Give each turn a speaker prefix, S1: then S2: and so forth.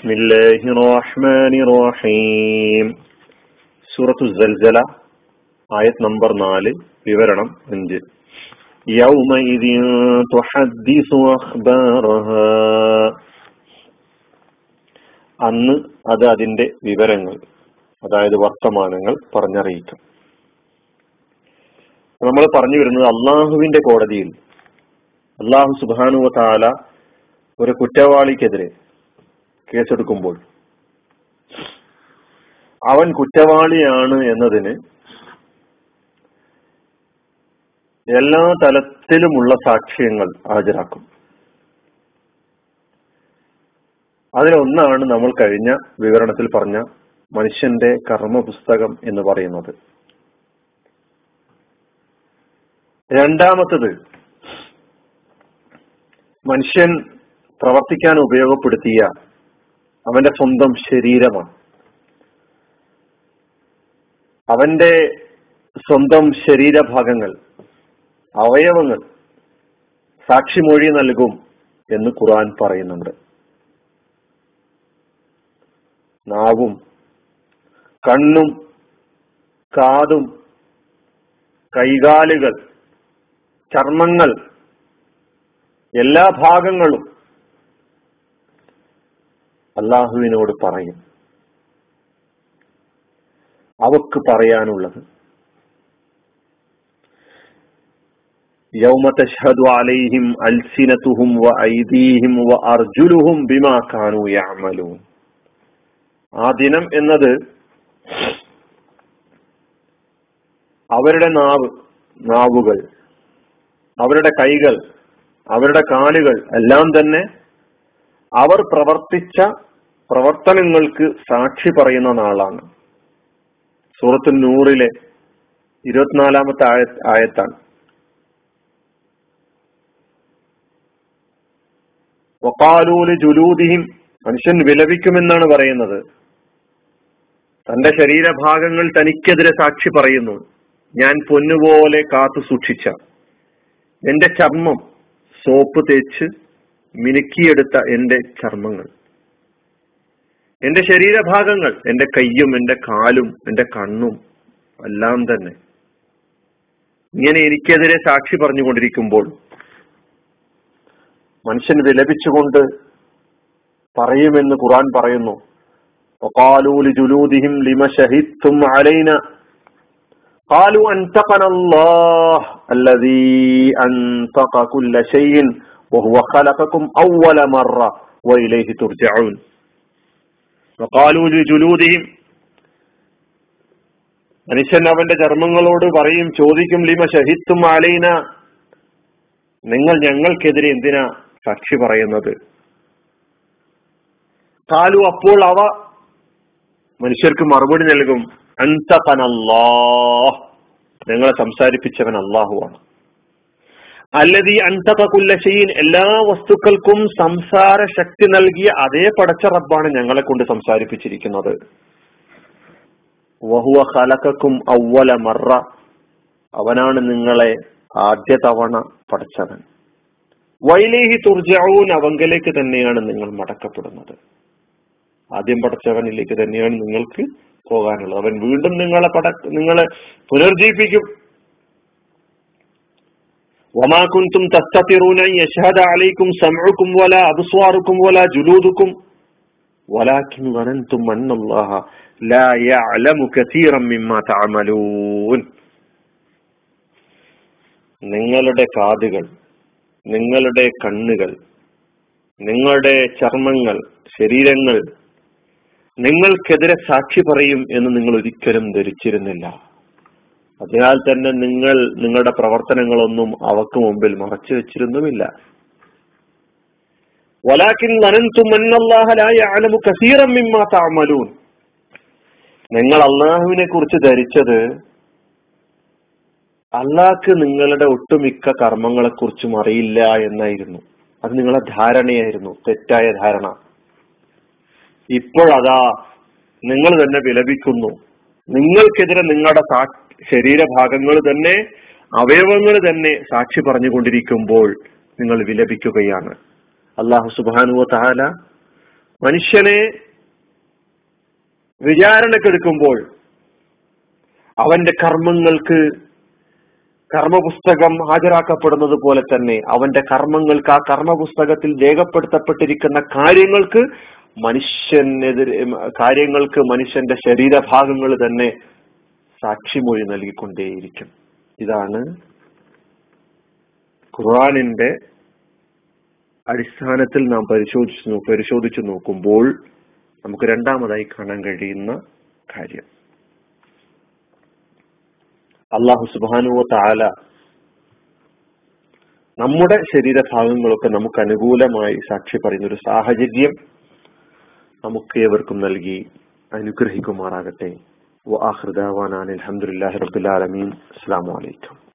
S1: بسم الله الرحمن الرحيم സൂറത്തു സൽസല ആയത് നമ്പർ നാല് വിവരണം അഞ്ച് يومئذ تحدث أخبارها അന്ന് അത് അതിന്റെ വിവരങ്ങൾ അതായത് വർത്തമാനങ്ങൾ പറഞ്ഞറിയിക്കും നമ്മൾ പറഞ്ഞു വരുന്നത് അള്ളാഹുവിന്റെ കോടതിയിൽ അള്ളാഹു സുബാനുവ താല ഒരു കുറ്റവാളിക്കെതിരെ കേസെടുക്കുമ്പോൾ. അവൻ കുറ്റവാളിയാണ് എന്നതിന് എല്ലാ തലത്തിലുമുള്ള സാക്ഷ്യങ്ങൾ ഹാജരാക്കും. അതിലൊന്നാണ് നമ്മൾ കഴിഞ്ഞ വിവരണത്തിൽ പറഞ്ഞ മനുഷ്യന്റെ കർമ്മ പുസ്തകം എന്ന് പറയുന്നത്. രണ്ടാമത്തത് മനുഷ്യൻ പ്രവർത്തിക്കാൻ ഉപയോഗപ്പെടുത്തിയ അവന്റെ സ്വന്തം ശരീരമാണ്. അവന്റെ സ്വന്തം ശരീരഭാഗങ്ങൾ അവയവങ്ങൾ സാക്ഷിമൊഴി നൽകും എന്ന് ഖുർആൻ പറയുന്നുണ്ട്. നാവും കണ്ണും കാതും കൈകാലുകൾ ചർമ്മങ്ങൾ എല്ലാ ഭാഗങ്ങളും അള്ളാഹുവിനോട് പറയും. അവക്ക് പറയാനുള്ളത് യൗമ അലൈഹിം ബിമാ കാനു ആ ദിനം എന്നത് അവരുടെ നാവ് നാവുകൾ അവരുടെ കൈകൾ അവരുടെ കാലുകൾ എല്ലാം തന്നെ അവർ പ്രവർത്തിച്ച പ്രവർത്തനങ്ങൾക്ക് സാക്ഷി പറയുന്ന നാളാണ്. സൂറത്ത് നൂറിലെ ഇരുപത്തിനാലാമത്തെ ആയ ആയത്താണ്. വക്കാലൂൽ ജുലൂദിഹിം മനുഷ്യൻ വിലപിക്കുമെന്നാണ് പറയുന്നത്. തന്റെ ശരീരഭാഗങ്ങൾ തനിക്കെതിരെ സാക്ഷി പറയുന്നു. ഞാൻ പൊന്നുപോലെ കാത്തു സൂക്ഷിച്ച. എന്റെ ചർമ്മം സോപ്പ് തേച്ച് മിനുക്കിയെടുത്ത എന്റെ ചർമ്മങ്ങൾ എന്റെ ശരീരഭാഗങ്ങൾ എന്റെ കയ്യും എന്റെ കാലും എന്റെ കണ്ണും എല്ലാം തന്നെ ഇങ്ങനെ എനിക്കെതിരെ സാക്ഷി പറഞ്ഞുകൊണ്ടിരിക്കുമ്പോൾ മനുഷ്യൻ വിലപിച്ചുകൊണ്ട് പറയുമെന്ന് ഖുറാൻ പറയുന്നു وقالوا لجلودهم لما شهدتم علينا قالوا أنتقنا الله الذي أنتق كل شيء وهو خلقكم أول مرة وإليه ترجعون وقالوا لجلودهم മനുഷ്യൻ അവന്റെ ചർമ്മങ്ങളോട് പറയും ചോദിക്കും ലിമ ഷഹിത്തും അലൈന നിങ്ങൾ ഞങ്ങൾക്കെതിരെ എന്തിനാ സാക്ഷി പറയുന്നത് കാലു അപ്പോൾ അവ മനുഷ്യർക്ക് മറുപടി നൽകും അന്തപനല്ലാഹ് ഞങ്ങളെ സംസാരിപ്പിച്ചവൻ അള്ളാഹുവാണ് അല്ലതീ അന്തകുല്ല ഷെയ്ൻ എല്ലാ വസ്തുക്കൾക്കും സംസാര ശക്തി നൽകിയ അതേ പടച്ച റബ്ബാണ് ഞങ്ങളെ കൊണ്ട് സംസാരിപ്പിച്ചിരിക്കുന്നത്. വഹുവ ഹലക്കും ഔവല മറ അവനാണ് നിങ്ങളെ ആദ്യ തവണ പഠിച്ചവൻ വൈലേഹി തുർജാവൂൻ അവങ്കലേക്ക് തന്നെയാണ് നിങ്ങൾ മടക്കപ്പെടുന്നത്. ആദ്യം പഠിച്ചവനിലേക്ക് തന്നെയാണ് നിങ്ങൾക്ക് പോകാനുള്ളത്. അവൻ വീണ്ടും നിങ്ങളെ പട നിങ്ങളെ പുനർജീവിപ്പിക്കും. وما كنتم تستطيعون أن يشهد عليكم سمعكم ولا أبصاركم ولا جلودكم ولكن ظننتم أن الله لا يعلم كثيرا مما تعملون നിങ്ങളുടെ കാതുകൾ നിങ്ങളുടെ കണ്ണുകൾ നിങ്ങളുടെ ചർമ്മങ്ങൾ ശരീരങ്ങൾ നിങ്ങൾക്കെതിരെ സാക്ഷി പറയും എന്ന് നിങ്ങൾ ഒരിക്കലും ധരിച്ചിരുന്നില്ല അതിനാൽ തന്നെ നിങ്ങൾ നിങ്ങളുടെ പ്രവർത്തനങ്ങളൊന്നും അവക്ക് മുമ്പിൽ മറച്ചു വെച്ചിരുന്നുമില്ല. നിങ്ങൾ അള്ളാഹുവിനെ കുറിച്ച് ധരിച്ചത് അള്ളാഹ്ക്ക് നിങ്ങളുടെ ഒട്ടുമിക്ക കർമ്മങ്ങളെ കുറിച്ചും അറിയില്ല എന്നായിരുന്നു. അത് നിങ്ങളെ ധാരണയായിരുന്നു തെറ്റായ ധാരണ. ഇപ്പോഴതാ നിങ്ങൾ തന്നെ വിലപിക്കുന്നു. നിങ്ങൾക്കെതിരെ നിങ്ങളുടെ ശരീരഭാഗങ്ങൾ തന്നെ അവയവങ്ങൾ തന്നെ സാക്ഷി പറഞ്ഞുകൊണ്ടിരിക്കുമ്പോൾ നിങ്ങൾ വിലപിക്കുകയാണ്. അള്ളാഹു സുബാനുവ താല മനുഷ്യനെ വിചാരണക്കെടുക്കുമ്പോൾ അവന്റെ കർമ്മങ്ങൾക്ക് കർമ്മപുസ്തകം ഹാജരാക്കപ്പെടുന്നത് പോലെ തന്നെ അവന്റെ കർമ്മങ്ങൾക്ക് ആ കർമ്മപുസ്തകത്തിൽ രേഖപ്പെടുത്തപ്പെട്ടിരിക്കുന്ന കാര്യങ്ങൾക്ക് മനുഷ്യനെതിരെ കാര്യങ്ങൾക്ക് മനുഷ്യന്റെ ശരീരഭാഗങ്ങൾ തന്നെ സാക്ഷിമൊഴി നൽകിക്കൊണ്ടേയിരിക്കും. ഇതാണ് ഖുർആാനിന്റെ അടിസ്ഥാനത്തിൽ നാം പരിശോധിച്ചു പരിശോധിച്ചു നോക്കുമ്പോൾ നമുക്ക് രണ്ടാമതായി കാണാൻ കഴിയുന്ന കാര്യം. അള്ളാഹു സുബാനുവ താല നമ്മുടെ ശരീരഭാഗങ്ങളൊക്കെ നമുക്ക് അനുകൂലമായി സാക്ഷി പറയുന്ന ഒരു സാഹചര്യം നമുക്ക് ഏവർക്കും നൽകി അനുഗ്രഹിക്കുമാറാകട്ടെ. وآخر دعوانا الحمد لله رب العالمين. السلام عليكم.